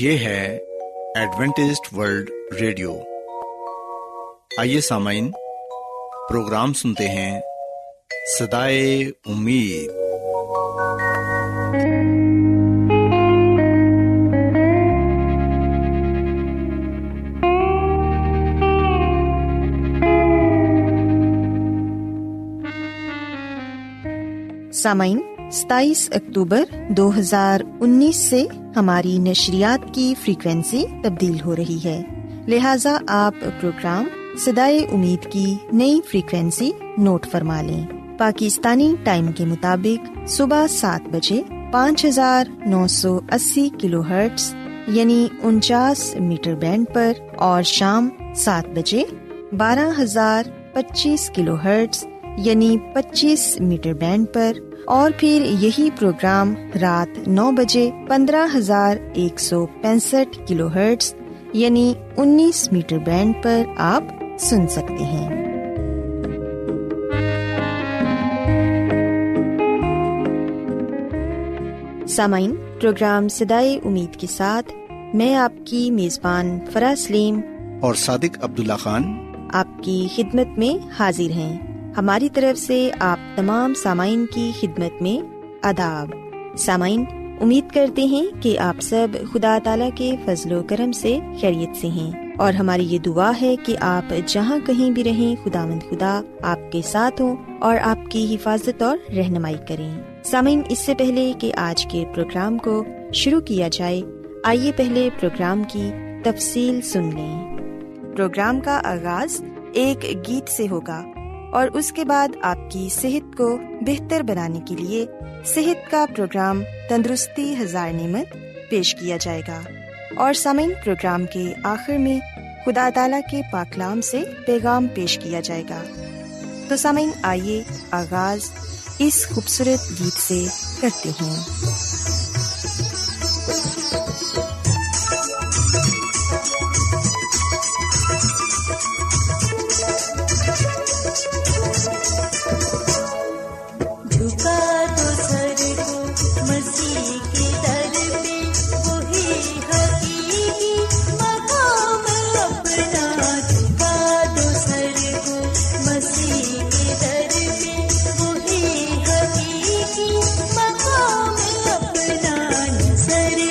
یہ ہے Adventist world radio. آئیے سامعین پروگرام سنتے ہیں صدائے امید۔ سامعین ستائیس اکتوبر دو ہزار انیس سے ہماری نشریات کی فریکوینسی تبدیل ہو رہی ہے۔ لہذا آپ پروگرام سدائے امید کی نئی فریکوینسی نوٹ فرما لیں۔ پاکستانی ٹائم کے مطابق صبح سات بجے پانچ ہزار نو سو اسی کلو ہرٹس یعنی انچاس میٹر بینڈ پر اور شام سات بجے بارہ ہزار پچیس کلو ہرٹس یعنی پچیس میٹر بینڈ پر اور پھر یہی پروگرام رات نو بجے پندرہ ہزار ایک سو پینسٹھ کلو ہرٹس یعنی انیس میٹر بینڈ پر آپ سن سکتے ہیں۔ سامعین پروگرام سدائے امید کے ساتھ میں آپ کی میزبان فرا سلیم اور صادق عبداللہ خان۔ آپ کی خدمت میں حاضر ہیں۔ ہماری طرف سے آپ تمام سامعین کی خدمت میں اداب سامعین، امید کرتے ہیں کہ آپ سب خدا تعالی کے فضل و کرم سے خیریت سے ہیں۔ اور ہماری یہ دعا ہے کہ آپ جہاں کہیں بھی رہیں خدا مند خدا آپ کے ساتھ ہوں اور آپ کی حفاظت اور رہنمائی کریں۔ سامعین، اس سے پہلے کہ آج کے پروگرام کو شروع کیا جائے، آئیے پہلے پروگرام کی تفصیل سن لیں۔ پروگرام کا آغاز ایک گیت سے ہوگا۔ اور اس کے بعد آپ کی صحت کو بہتر بنانے کے لیے صحت کا پروگرام تندرستی ہزار نعمت پیش کیا جائے گا۔ اور سمعین پروگرام کے آخر میں خدا تعالی کے پاکلام سے پیغام پیش کیا جائے گا۔ تو سمعین آئیے آغاز اس خوبصورت گیت سے کرتے ہیں۔ نظر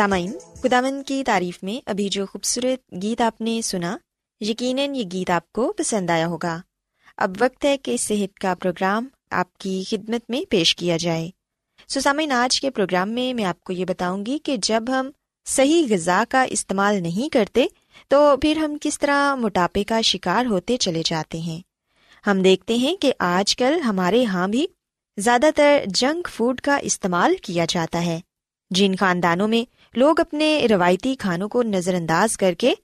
سامعین خدامن کی تعریف میں ابھی جو خوبصورت گیت آپ نے سنا، یقیناً یہ گیت آپ کو پسند آیا ہوگا۔ اب وقت ہے کہ صحت کا پروگرام آپ کی خدمت میں پیش کیا جائے۔ سامعین، آج کے پروگرام میں میں آپ کو یہ بتاؤں گی کہ جب ہم صحیح غذا کا استعمال نہیں کرتے، تو پھر ہم کس طرح موٹاپے کا شکار ہوتے چلے جاتے ہیں۔ ہم دیکھتے ہیں کہ آج کل ہمارے یہاں بھی زیادہ تر جنک فوڈ کا استعمال کیا جاتا ہے۔ جن خاندانوں میں لوگ اپنے روایتی کھانوں کو نظر انداز کر کے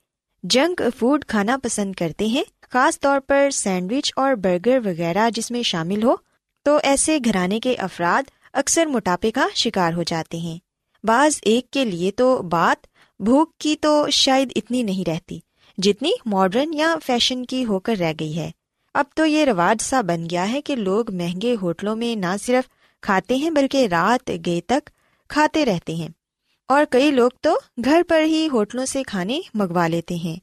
جنک فوڈ کھانا پسند کرتے ہیں، خاص طور پر سینڈوچ اور برگر وغیرہ جس میں شامل ہو، تو ایسے گھرانے کے افراد اکثر موٹاپے کا شکار ہو جاتے ہیں۔ بعض ایک کے لیے تو بات بھوک کی تو شاید اتنی نہیں رہتی، جتنی ماڈرن یا فیشن کی ہو کر رہ گئی ہے۔ اب تو یہ رواج سا بن گیا ہے کہ لوگ مہنگے ہوٹلوں میں نہ صرف کھاتے ہیں بلکہ رات گئے تک کھاتے رہتے ہیں۔ اور کئی لوگ تو گھر پر ہی ہوٹلوں سے کھانے منگوا لیتے ہیں،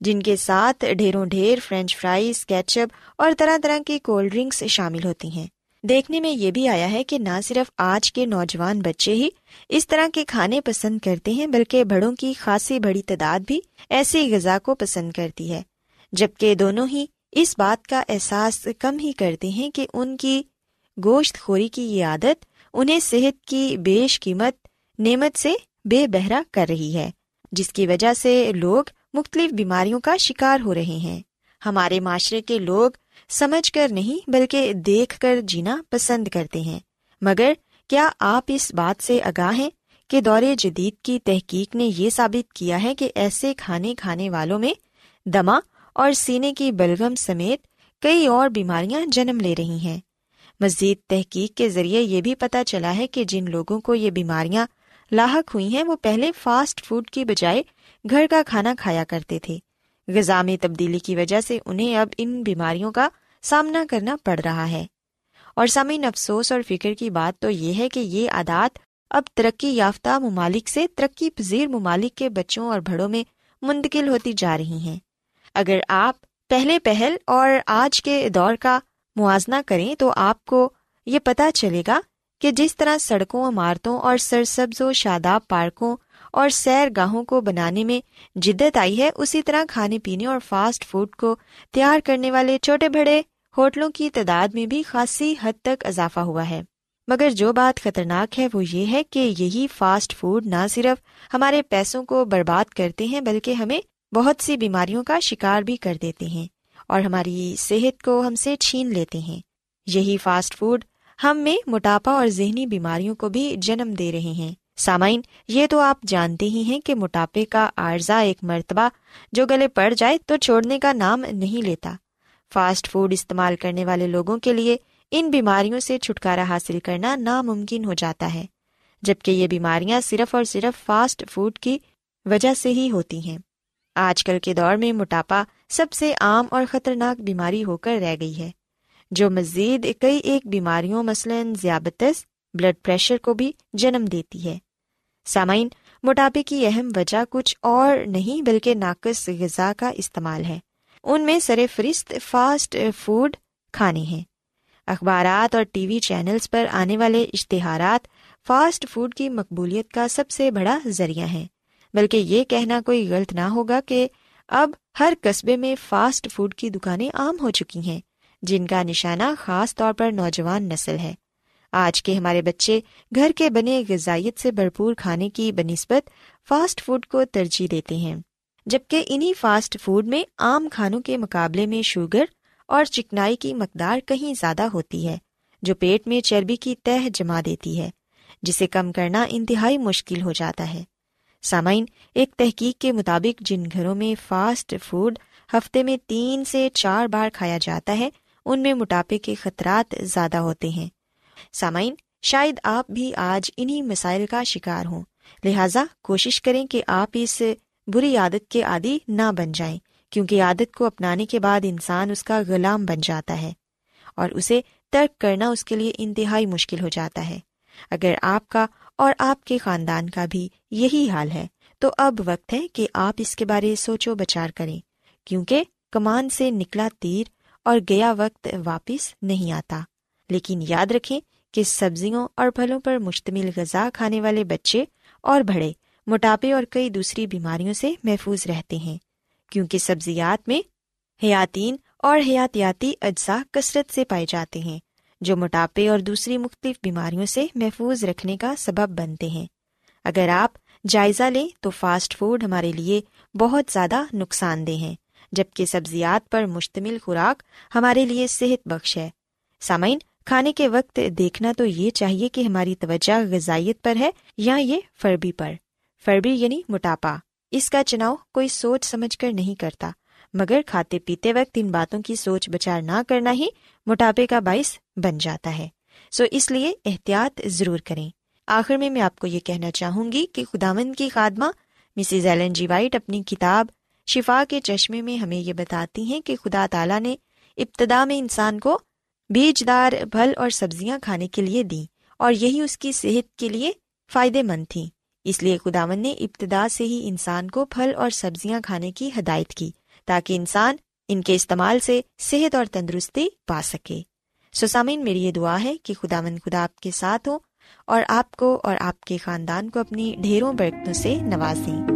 جن کے ساتھ ڈھیروں ڈھیر فرینچ فرائز، کیچپ اور طرح طرح کی کولڈ ڈرنکس شامل ہوتی ہیں۔ دیکھنے میں یہ بھی آیا ہے کہ نہ صرف آج کے نوجوان بچے ہی اس طرح کے کھانے پسند کرتے ہیں، بلکہ بڑوں کی خاصی بڑی تعداد بھی ایسی غذا کو پسند کرتی ہے۔ جبکہ دونوں ہی اس بات کا احساس کم ہی کرتے ہیں کہ ان کی گوشت خوری کی یہ عادت، انہیں صحت کی بیش قیمت نعمت سے بے بہرا کر رہی ہے، جس کی وجہ سے لوگ مختلف بیماریوں کا شکار ہو رہے ہیں۔ ہمارے معاشرے کے لوگ سمجھ کر نہیں بلکہ دیکھ کر جینا پسند کرتے ہیں۔ مگر کیا آپ اس بات سے آگاہ ہیں کہ دور جدید کی تحقیق نے یہ ثابت کیا ہے کہ ایسے کھانے کھانے والوں میں دما اور سینے کی بلغم سمیت کئی اور بیماریاں جنم لے رہی ہیں؟ مزید تحقیق کے ذریعے یہ بھی پتہ چلا ہے کہ جن لوگوں کو یہ بیماریاں لاحق ہوئی ہیں وہ پہلے فاسٹ فوڈ کی بجائے گھر کا کھانا کھایا کرتے تھے۔ غذا میں تبدیلی کی وجہ سے انہیں اب ان بیماریوں کا سامنا کرنا پڑ رہا ہے۔ اور سامعین افسوس اور فکر کی بات تو یہ ہے کہ یہ عادات اب ترقی یافتہ ممالک سے ترقی پذیر ممالک کے بچوں اور بڑوں میں منتقل ہوتی جا رہی ہیں۔ اگر آپ پہلے پہل اور آج کے دور کا موازنہ کریں تو آپ کو یہ پتہ چلے گا کہ جس طرح سڑکوں عمارتوں اور سرسبز و شاداب پارکوں اور سیر گاہوں کو بنانے میں جدت آئی ہے، اسی طرح کھانے پینے اور فاسٹ فوڈ کو تیار کرنے والے چھوٹے بڑے ہوٹلوں کی تعداد میں بھی خاصی حد تک اضافہ ہوا ہے۔ مگر جو بات خطرناک ہے وہ یہ ہے کہ یہی فاسٹ فوڈ نہ صرف ہمارے پیسوں کو برباد کرتے ہیں، بلکہ ہمیں بہت سی بیماریوں کا شکار بھی کر دیتے ہیں اور ہماری صحت کو ہم سے چھین لیتے ہیں۔ یہی فاسٹ فوڈ ہم میں موٹاپا اور ذہنی بیماریوں کو بھی جنم دے رہے ہیں۔ سامعین، یہ تو آپ جانتے ہی ہیں کہ موٹاپے کا عارضہ ایک مرتبہ جو گلے پڑ جائے تو چھوڑنے کا نام نہیں لیتا۔ فاسٹ فوڈ استعمال کرنے والے لوگوں کے لیے ان بیماریوں سے چھٹکارا حاصل کرنا ناممکن ہو جاتا ہے، جبکہ یہ بیماریاں صرف اور صرف فاسٹ فوڈ کی وجہ سے ہی ہوتی ہیں۔ آج کل کے دور میں موٹاپا سب سے عام اور خطرناک بیماری ہو کر رہ گئی ہے۔ جو مزید کئی ایک بیماریوں مثلاً ذیابتس بلڈ پریشر کو بھی جنم دیتی ہے۔ سامعین، موٹاپے کی اہم وجہ کچھ اور نہیں بلکہ ناقص غذا کا استعمال ہے۔ ان میں سر فہرست فاسٹ فوڈ کھانے ہیں۔ اخبارات اور ٹی وی چینلز پر آنے والے اشتہارات فاسٹ فوڈ کی مقبولیت کا سب سے بڑا ذریعہ ہے بلکہ یہ کہنا کوئی غلط نہ ہوگا کہ اب ہر قصبے میں فاسٹ فوڈ کی دکانیں عام ہو چکی ہیں۔ جن کا نشانہ خاص طور پر نوجوان نسل ہے۔ آج کے ہمارے بچے گھر کے بنے غذائیت سے بھرپور کھانے کی بنسبت فاسٹ فوڈ کو ترجیح دیتے ہیں، جبکہ انہیں فاسٹ فوڈ میں عام کھانوں کے مقابلے میں شوگر اور چکنائی کی مقدار کہیں زیادہ ہوتی ہے، جو پیٹ میں چربی کی تہ جما دیتی ہے، جسے کم کرنا انتہائی مشکل ہو جاتا ہے۔ سامعین، ایک تحقیق کے مطابق جن گھروں میں فاسٹ فوڈ ہفتے میں تین سے چار بار کھایا جاتا ہے ان میں موٹاپے کے خطرات زیادہ ہوتے ہیں۔ سامعین، شاید آپ بھی آج انہیں مسائل کا شکار ہوں۔ لہذا کوشش کریں کہ آپ اس بری عادت کے عادی نہ بن جائیں، کیونکہ عادت کو اپنانے کے بعد انسان اس کا غلام بن جاتا ہے اور اسے ترک کرنا اس کے لیے انتہائی مشکل ہو جاتا ہے۔ اگر آپ کا اور آپ کے خاندان کا بھی یہی حال ہے، تو اب وقت ہے کہ آپ اس کے بارے سوچو بچار کریں، کیونکہ کمان سے نکلا تیر اور گیا وقت واپس نہیں آتا۔ لیکن یاد رکھیں کہ سبزیوں اور پھلوں پر مشتمل غذا کھانے والے بچے اور بڑے، موٹاپے اور کئی دوسری بیماریوں سے محفوظ رہتے ہیں، کیونکہ سبزیات میں حیاتین اور حیاتیاتی اجزاء کثرت سے پائے جاتے ہیں، جو موٹاپے اور دوسری مختلف بیماریوں سے محفوظ رکھنے کا سبب بنتے ہیں۔ اگر آپ جائزہ لیں تو فاسٹ فوڈ ہمارے لیے بہت زیادہ نقصان دہ ہیں۔ جبکہ سبزیات پر مشتمل خوراک ہمارے لیے صحت بخش ہے۔ سامعین، کھانے کے وقت دیکھنا تو یہ چاہیے کہ ہماری توجہ غذائیت پر ہے یا یہ فربی پر۔ فربی یعنی موٹاپا۔ اس کا چناؤ کوئی سوچ سمجھ کر نہیں کرتا، مگر کھاتے پیتے وقت ان باتوں کی سوچ بچار نہ کرنا ہی موٹاپے کا باعث بن جاتا ہے۔ سو اس لیے احتیاط ضرور کریں۔ آخر میں میں آپ کو یہ کہنا چاہوں گی کہ خداون کی خادمہ مسز ایلن جی وائٹ اپنی کتاب شفا کے چشمے میں ہمیں یہ بتاتی ہیں کہ خدا تعالیٰ نے ابتدا میں انسان کو بیج دار پھل اور سبزیاں کھانے کے لیے دیں اور یہی اس کی صحت کے لیے فائدے مند تھیں اس لیے خداون نے ابتدا سے ہی انسان کو پھل اور سبزیاں کھانے کی ہدایت کی تاکہ انسان ان کے استعمال سے صحت اور تندرستی پا سکے۔ سسامین میری یہ دعا ہے کہ خدا مند خدا آپ کے ساتھ ہو اور آپ کو اور آپ کے خاندان کو اپنی ڈھیروں برتنوں سے نوازیں۔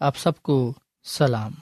آپ سب کو سلام۔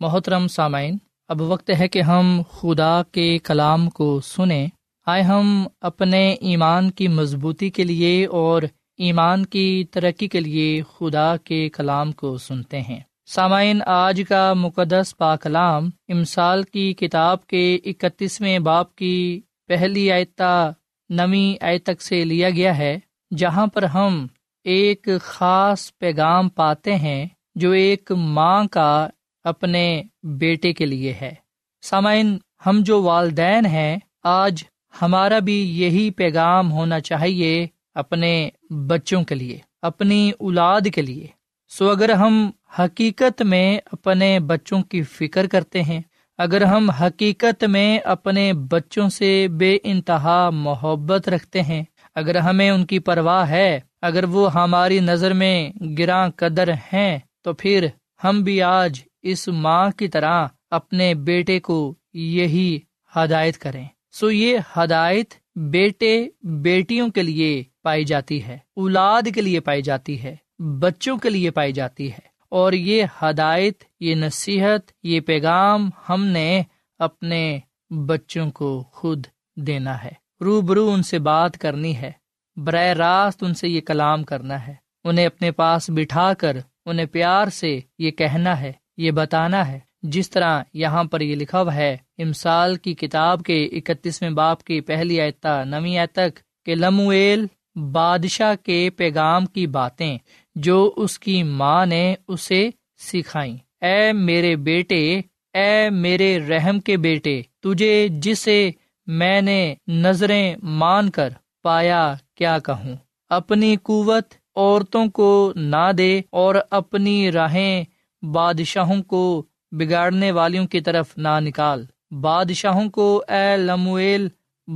محترم سامعین، اب وقت ہے کہ ہم خدا کے کلام کو سنیں۔ آئے ہم اپنے ایمان کی مضبوطی کے لیے اور ایمان کی ترقی کے لیے خدا کے کلام کو سنتے ہیں۔ سامعین، آج کا مقدس پا کلام امسال کی کتاب کے اکتیسویں باپ کی پہلی آیتا نویں آئے تک سے لیا گیا ہے، جہاں پر ہم ایک خاص پیغام پاتے ہیں۔ جو ایک ماں کا اپنے بیٹے کے لیے ہے۔ سامعین، ہم جو والدین ہیں، آج ہمارا بھی یہی پیغام ہونا چاہیے اپنے بچوں کے لیے، اپنی اولاد کے لیے۔ سو اگر ہم حقیقت میں اپنے بچوں کی فکر کرتے ہیں، اگر ہم حقیقت میں اپنے بچوں سے بے انتہا محبت رکھتے ہیں، اگر ہمیں ان کی پرواہ ہے، اگر وہ ہماری نظر میں گراں قدر ہیں تو پھر ہم بھی آج اس ماں کی طرح اپنے بیٹے کو یہی ہدایت کریں۔ سو یہ ہدایت بیٹے بیٹیوں کے لیے پائی جاتی ہے، اولاد کے لیے پائی جاتی ہے، بچوں کے لیے پائی جاتی ہے۔ اور یہ ہدایت، یہ نصیحت، یہ پیغام ہم نے اپنے بچوں کو خود دینا ہے۔ روبرو ان سے بات کرنی ہے، براہ راست ان سے یہ کلام کرنا ہے۔ انہیں اپنے پاس بٹھا کر انہیں پیار سے یہ کہنا ہے، یہ بتانا ہے۔ جس طرح یہاں پر یہ لکھا ہوا ہے، امسال کی کتاب کے اکتیسویں باپ کی پہلی آیتا نویں تک کہ لمویل بادشاہ کے پیغام کی باتیں جو اس کی ماں نے اسے سکھائی اے میرے بیٹے، اے میرے رحم کے بیٹے، تجھے جسے میں نے نظریں مان کر پایا کیا کہوں؟ اپنی قوت عورتوں کو نہ دے اور اپنی راہیں بادشاہوں کو بگاڑنے والیوں کی طرف نہ نکال۔ بادشاہوں کو، اے لمویل،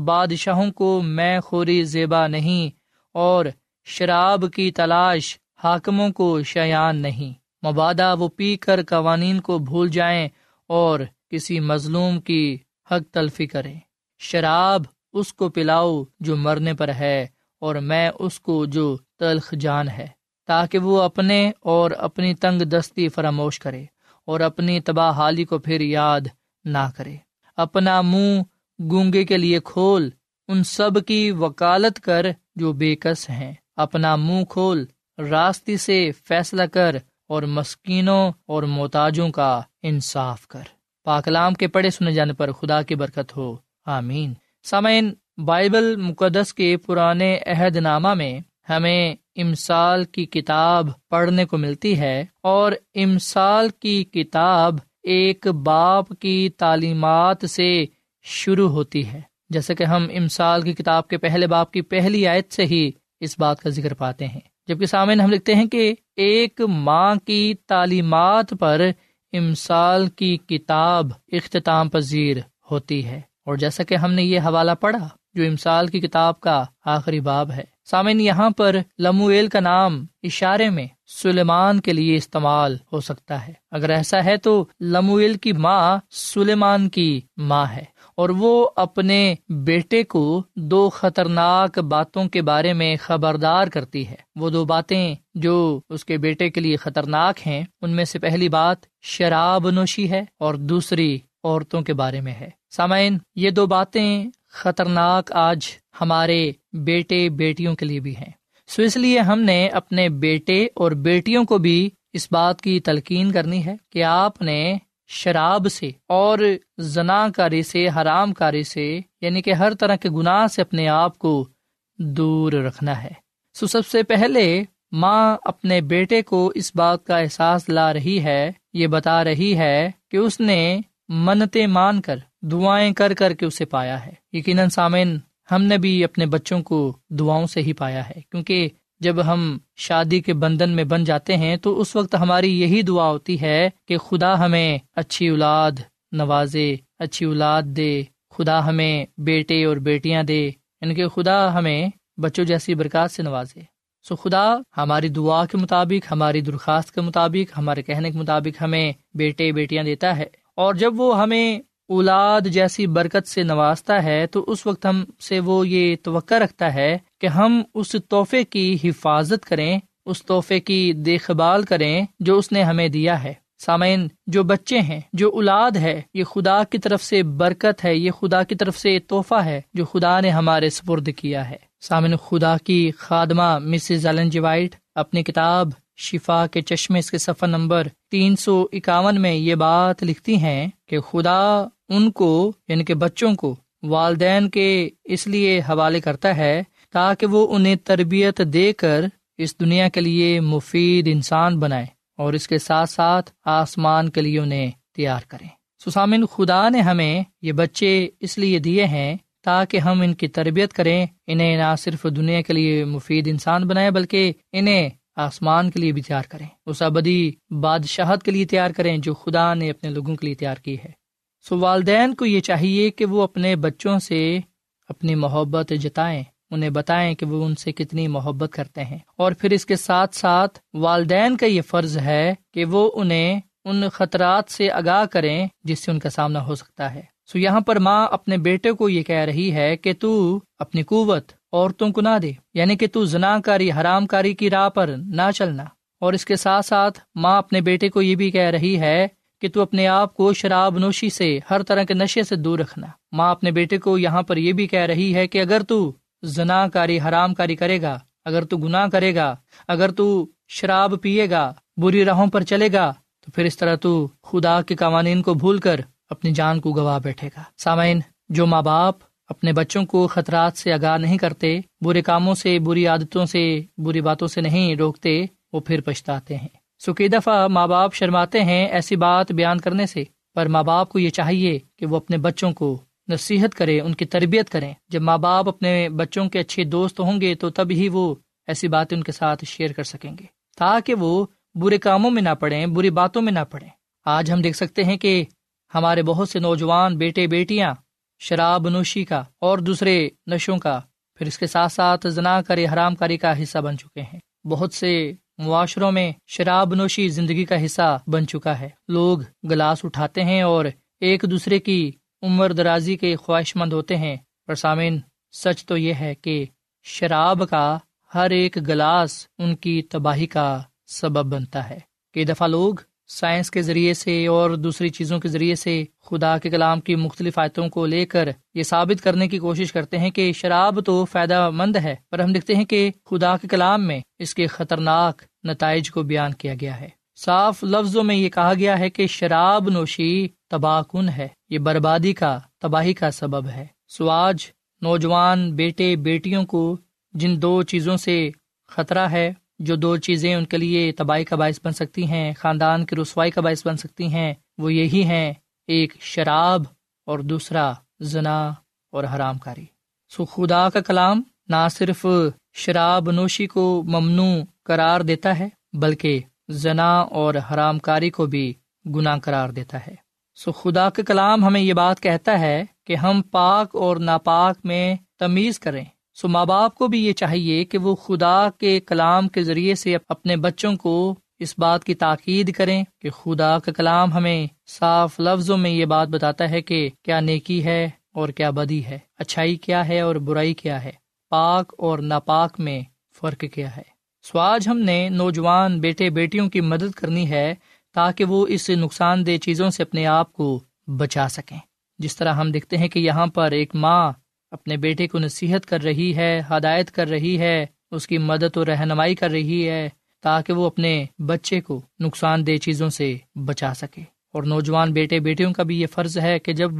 بادشاہوں کو میں خوری زیبا نہیں اور شراب کی تلاش حاکموں کو شیان نہیں۔ مبادہ وہ پی کر قوانین کو بھول جائیں اور کسی مظلوم کی حق تلفی کریں۔ شراب اس کو پلاؤ جو مرنے پر ہے اور میں اس کو جو تلخ جان ہے، تاکہ وہ اپنے اور اپنی تنگ دستی فراموش کرے اور اپنی تباہ حالی کو پھر یاد نہ کرے۔ اپنا منہ گونگے کے لیے کھول، ان سب کی وکالت کر جو بے کس ہیں۔ اپنا منہ کھول، راستی سے فیصلہ کر اور مسکینوں اور محتاجوں کا انصاف کر۔ پاکلام کے پڑھے سنے جانے پر خدا کی برکت ہو۔ آمین۔ سامعین، بائبل مقدس کے پرانے عہد نامہ میں ہمیں امسال کی کتاب پڑھنے کو ملتی ہے اور امسال کی کتاب ایک باپ کی تعلیمات سے شروع ہوتی ہے۔ جیسے کہ ہم امسال کی کتاب کے پہلے باپ کی پہلی آیت سے ہی اس بات کا ذکر پاتے ہیں۔ جبکہ سامعین ہم لکھتے ہیں کہ ایک ماں کی تعلیمات پر امسال کی کتاب اختتام پذیر ہوتی ہے۔ اور جیسا کہ ہم نے یہ حوالہ پڑھا جو امسال کی کتاب کا آخری باب ہے۔ سامعین، یہاں پر لمویل کا نام اشارے میں سلیمان کے لیے استعمال ہو سکتا ہے۔ اگر ایسا ہے تو لمویل کی ماں سلیمان کی ماں ہے اور وہ اپنے بیٹے کو دو خطرناک باتوں کے بارے میں خبردار کرتی ہے۔ وہ دو باتیں جو اس کے بیٹے کے لیے خطرناک ہیں، ان میں سے پہلی بات شراب نوشی ہے اور دوسری عورتوں کے بارے میں ہے۔ سامعین، یہ دو باتیں خطرناک آج ہمارے بیٹے بیٹیوں کے لیے بھی ہیں۔ سو اس لیے ہم نے اپنے بیٹے اور بیٹیوں کو بھی اس بات کی تلقین کرنی ہے کہ آپ نے شراب سے اور زنا کاری سے حرام کاری سے یعنی کہ ہر طرح کے گناہ سے اپنے آپ کو دور رکھنا ہے۔ سو سب سے پہلے ماں اپنے بیٹے کو اس بات کا احساس لا رہی ہے، یہ بتا رہی ہے کہ اس نے منتیں مان کر دعائیں کر کر کے اسے پایا ہے۔ یقیناً سامعین، ہم نے بھی اپنے بچوں کو دعاؤں سے ہی پایا ہے، کیونکہ جب ہم شادی کے بندھن میں بن جاتے ہیں تو اس وقت ہماری یہی دعا ہوتی ہے کہ خدا ہمیں اچھی اولاد نوازے، اچھی اولاد دے، خدا ہمیں بیٹے اور بیٹیاں دے یعنی کہ خدا ہمیں بچوں جیسی برکات سے نوازے۔ سو خدا ہماری دعا کے مطابق، ہماری درخواست کے مطابق، ہمارے کہنے کے مطابق ہمیں بیٹے، بیٹیاں دیتا ہے۔ اور جب وہ ہمیں اولاد جیسی برکت سے نوازتا ہے، تو اس وقت ہم سے وہ یہ توقع رکھتا ہے کہ ہم اس تحفے کی حفاظت کریں، اس تحفے کی دیکھ بھال کریں جو اس نے ہمیں دیا ہے۔ سامعین، جو بچے ہیں، جو اولاد ہے، یہ خدا کی طرف سے برکت ہے، یہ خدا کی طرف سے تحفہ ہے جو خدا نے ہمارے سپرد کیا ہے۔ سامعین، خدا کی خادمہ مسز جی وائٹ اپنی کتاب شفا کے چشمے اس کے سفر نمبر تین سو اکاون میں یہ بات لکھتی ہیں کہ خدا ان کو یعنی کہ بچوں کو، والدین کے اس لیے حوالے کرتا ہے تاکہ وہ انہیں تربیت دے کر اس دنیا کے لیے مفید انسان بنائے اور اس کے ساتھ ساتھ آسمان کے لیے انہیں تیار کریں۔ سسامن، خدا نے ہمیں یہ بچے اس لیے دیے ہیں تاکہ ہم ان کی تربیت کریں، انہیں نہ صرف دنیا کے لیے مفید انسان بنائے بلکہ انہیں آسمان کے لیے بھی تیار کریں۔ اس ابدی بادشاہت کے لیے تیار کریں جو خدا نے اپنے لوگوں کے لیے تیار کی ہے۔ سو والدین کو یہ چاہیے کہ وہ اپنے بچوں سے اپنی محبت جتائیں، انہیں بتائیں کہ وہ ان سے کتنی محبت کرتے ہیں۔ اور پھر اس کے ساتھ ساتھ والدین کا یہ فرض ہے کہ وہ انہیں ان خطرات سے آگاہ کریں جس سے ان کا سامنا ہو سکتا ہے۔ سو یہاں پر ماں اپنے بیٹے کو یہ کہہ رہی ہے کہ تو اپنی قوت عورتوں کو نہ دے یعنی کہ تو زنا کاری حرام کاری کی راہ پر نہ چلنا۔ اور اس کے ساتھ ساتھ ماں اپنے بیٹے کو یہ بھی کہہ رہی ہے کہ تو اپنے آپ کو شراب نوشی سے، ہر طرح کے نشے سے دور رکھنا۔ ماں اپنے بیٹے کو یہاں پر یہ بھی کہہ رہی ہے کہ اگر تو زنا کاری حرام کاری کرے گا، اگر تو گناہ کرے گا، اگر تو شراب پیے گا، بری راہوں پر چلے گا، تو پھر اس طرح تو خدا کے قوانین کو بھول کر اپنی جان کو گوا بیٹھے گا۔ سامعین، جو ماں باپ اپنے بچوں کو خطرات سے آگاہ نہیں کرتے، برے کاموں سے، بری عادتوں سے، بری باتوں سے نہیں روکتے، وہ پھر پچھتاتے ہیں۔ سو کئی دفعہ ماں باپ شرماتے ہیں ایسی بات بیان کرنے سے، پر ماں باپ کو یہ چاہیے کہ وہ اپنے بچوں کو نصیحت کرے، ان کی تربیت کریں۔ جب ماں باپ اپنے بچوں کے اچھے دوست ہوں گے، تو تب ہی وہ ایسی باتیں ان کے ساتھ شیئر کر سکیں گے۔ تاکہ وہ برے کاموں میں نہ پڑیں، بری باتوں میں نہ پڑیں۔ آج ہم دیکھ سکتے ہیں کہ ہمارے بہت سے نوجوان بیٹے بیٹیاں، شراب نوشی کا اور دوسرے نشوں کا پھر اس کے ساتھ ساتھ زنا کاری حرام کاری کا حصہ بن چکے ہیں۔ بہت سے معاشروں میں شراب نوشی زندگی کا حصہ بن چکا ہے۔ لوگ گلاس اٹھاتے ہیں اور ایک دوسرے کی عمر درازی کے خواہش مند ہوتے ہیں۔ پر سامعین، سچ تو یہ ہے کہ شراب کا ہر ایک گلاس ان کی تباہی کا سبب بنتا ہے۔ کئی دفعہ لوگ سائنس کے ذریعے سے اور دوسری چیزوں کے ذریعے سے خدا کے کلام کی مختلف آیتوں کو لے کر یہ ثابت کرنے کی کوشش کرتے ہیں کہ شراب تو فائدہ مند ہے، پر ہم دیکھتے ہیں کہ خدا کے کلام میں اس کے خطرناک نتائج کو بیان کیا گیا ہے۔ صاف لفظوں میں یہ کہا گیا ہے کہ شراب نوشی تباہ کن ہے، یہ بربادی کا، تباہی کا سبب ہے۔ سو آج نوجوان، بیٹے، بیٹیوں کو جن دو چیزوں سے خطرہ ہے جو دو چیزیں ان کے لیے تباہی کا باعث بن سکتی ہیں، خاندان کی رسوائی کا باعث بن سکتی ہیں، وہ یہی ہیں، ایک شراب اور دوسرا زنا اور حرام کاری۔ سو خدا کا کلام نہ صرف شراب نوشی کو ممنوع قرار دیتا ہے، بلکہ زنا اور حرام کاری کو بھی گناہ قرار دیتا ہے۔ سو خدا کا کلام ہمیں یہ بات کہتا ہے کہ ہم پاک اور ناپاک میں تمیز کریں۔ سو ماں باپ کو بھی یہ چاہیے کہ وہ خدا کے کلام کے ذریعے سے اپنے بچوں کو اس بات کی تاکید کریں کہ خدا کا کلام ہمیں صاف لفظوں میں یہ بات بتاتا ہے کہ کیا نیکی ہے اور کیا بدی ہے، اچھائی کیا ہے اور برائی کیا ہے، پاک اور ناپاک میں فرق کیا ہے۔ سو آج ہم نے نوجوان بیٹے بیٹیوں کی مدد کرنی ہے تاکہ وہ اس نقصان دہ چیزوں سے اپنے آپ کو بچا سکیں۔ جس طرح ہم دیکھتے ہیں کہ یہاں پر ایک ماں اپنے بیٹے کو نصیحت کر رہی ہے، ہدایت کر رہی ہے، اس کی مدد و رہنمائی کر رہی ہے تاکہ وہ اپنے بچے کو نقصان دہ چیزوں سے بچا سکے۔ اور نوجوان بیٹے، بیٹیوں کا بھی یہ فرض ہے کہ جب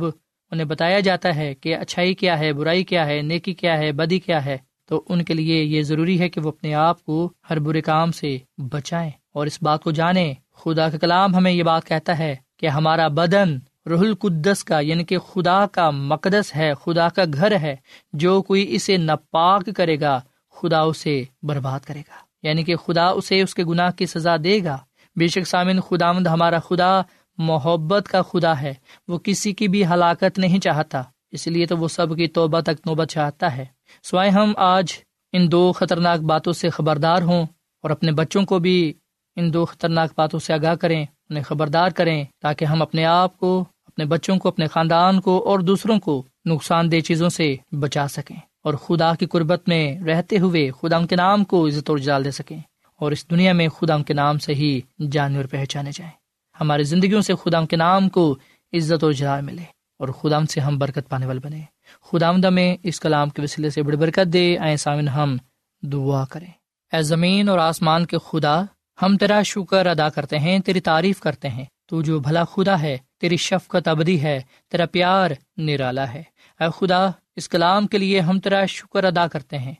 انہیں بتایا جاتا ہے کہ اچھائی کیا ہے، برائی کیا ہے، نیکی کیا ہے، بدی کیا ہے، تو ان کے لیے یہ ضروری ہے کہ وہ اپنے آپ کو ہر برے کام سے بچائیں۔ اور اس بات کو جانیں، خدا کا کلام ہمیں یہ بات کہتا ہے کہ ہمارا بدن رح القدس کا یعنی کہ خدا کا مقدس ہے، خدا کا گھر ہے، جو کوئی اسے ناپاک کرے گا، خدا اسے برباد کرے گا۔ یعنی کہ خدا اسے اس کے گناہ کی سزا دے گا۔ بے شک سامن خدا مند ہمارا خدا محبت کا خدا ہے۔ وہ کسی کی بھی ہلاکت نہیں چاہتا، اس لیے تو وہ سب کی توبہ تک نوبت چاہتا ہے۔ سوائے ہم آج ان دو خطرناک باتوں سے خبردار ہوں اور اپنے بچوں کو بھی ان دو خطرناک باتوں سے آگاہ کریں، انہیں خبردار کریں تاکہ ہم اپنے آپ کو اپنے بچوں کو، اپنے خاندان کو اور دوسروں کو نقصان دہ چیزوں سے بچا سکیں اور خدا کی قربت میں رہتے ہوئے خدا ان کے نام کو عزت اور جال دے سکیں اور اس دنیا میں خدا ان کے نام سے ہی جانور پہچانے جائیں۔ ہماری زندگیوں سے خدا ان کے نام کو عزت اور جلال ملے اور خدا سے ہم برکت پانے والے بنے خدا میں اس کلام کے وسیلے سے بڑی برکت دے۔ اے سامن ہم دعا کریں۔ اے زمین اور آسمان کے خدا، ہم تیرا شکر ادا کرتے ہیں، تیری تعریف کرتے ہیں۔ تو جو بھلا خدا ہے تیری شفقت ابدی ہے، تیرا پیار نرالا ہے۔ اے خدا، اس کلام کے لیے ہم تیرا شکر ادا کرتے ہیں،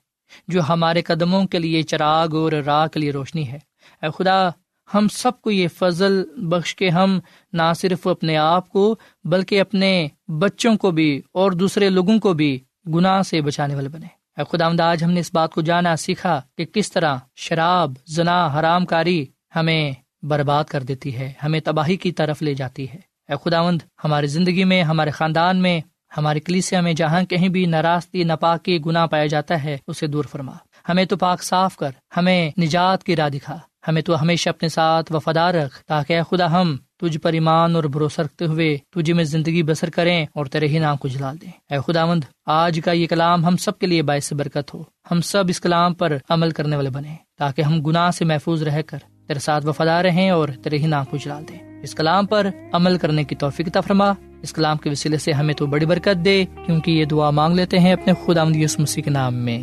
جو ہمارے قدموں کے لیے چراغ اور راہ کے لیے روشنی ہے۔ اے خدا، ہم سب کو یہ فضل بخش کے ہم نہ صرف اپنے آپ کو، بلکہ اپنے بچوں کو بھی اور دوسرے لوگوں کو بھی گناہ سے بچانے والے بنے۔ اے خدا آج ہم نے اس بات کو جانا، سیکھا کہ کس طرح شراب، زنا، حرام کاری ہمیں برباد کر دیتی ہے، ہمیں تباہی کی طرف لے جاتی ہے۔ اے خداوند، ہماری زندگی میں، ہمارے خاندان میں ہمارے کلیسیا میں جہاں کہیں بھی ناراستی، ناپاکی گناہ پایا جاتا ہے، اسے دور فرما۔ ہمیں تو پاک صاف کر، ہمیں نجات کی راہ دکھا۔ ہمیں تو ہمیشہ اپنے ساتھ وفادار رکھ، تاکہ اے خدا ہم تجھ پر ایمان اور بھروسہ رکھتے ہوئے تجھے میں زندگی بسر کریں اور تیرے ہی نام کو جلال دیں۔ اے خداوند، آج کا یہ کلام ہم سب کے لیے باعث برکت ہو۔ ہم سب اس کلام پر عمل کرنے والے بنے تاکہ ہم گناہ سے محفوظ رہ کر تیرے ساتھ وفادار رہیں اور تیرے ہی نام کو جلال دیں۔ اس کلام پر عمل کرنے کی توفیق فرما۔ اس کلام کے وسیلے سے ہمیں تو بڑی برکت دے، کیونکہ یہ دعا مانگ لیتے ہیں اپنے خدا مسیح کے نام میں۔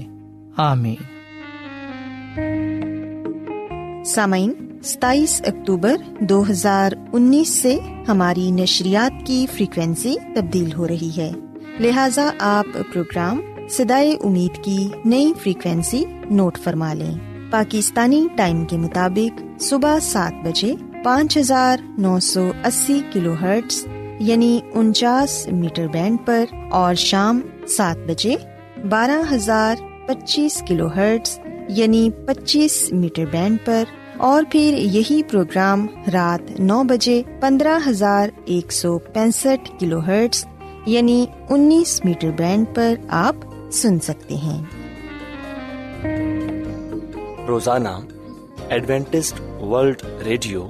آمین۔ سامعین، ستائیس اکتوبر دو ہزار انیس سے ہماری نشریات کی فریکوینسی تبدیل ہو رہی ہے۔ لہذا آپ پروگرام سدائے امید کی نئی فریکوینسی نوٹ فرما لیں۔ پاکستانی ٹائم کے مطابق صبح سات بجے پانچ ہزار نو سو اسی کلو ہرٹس یعنی انچاس میٹر بینڈ پر اور شام سات بجے بارہ ہزار پچیس کلو ہرٹس یعنی پچیس میٹر بینڈ پر اور پھر یہی پروگرام رات نو بجے پندرہ ہزار ایک سو پینسٹھ کلو ہرٹس یعنی انیس میٹر بینڈ پر آپ سن سکتے ہیں۔ روزانہ Adventist world radio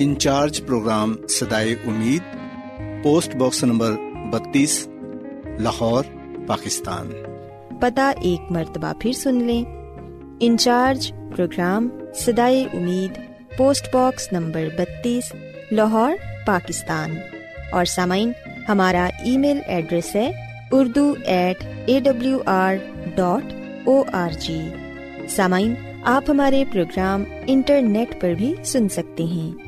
incharge programme سدائے امید، پوسٹ باکس نمبر بتیس، لاہور، پاکستان۔ پتہ ایک مرتبہ پھر سن لیں۔ انچارج پروگرام سدائے امید، پوسٹ باکس نمبر بتیس، لاہور، پاکستان۔ اور سامعین، ہمارا ای میل ایڈریس ہے Urdu at A W R dot O R G. سامعین، آپ ہمارے پروگرام انٹرنیٹ پر بھی سن سکتے ہیں۔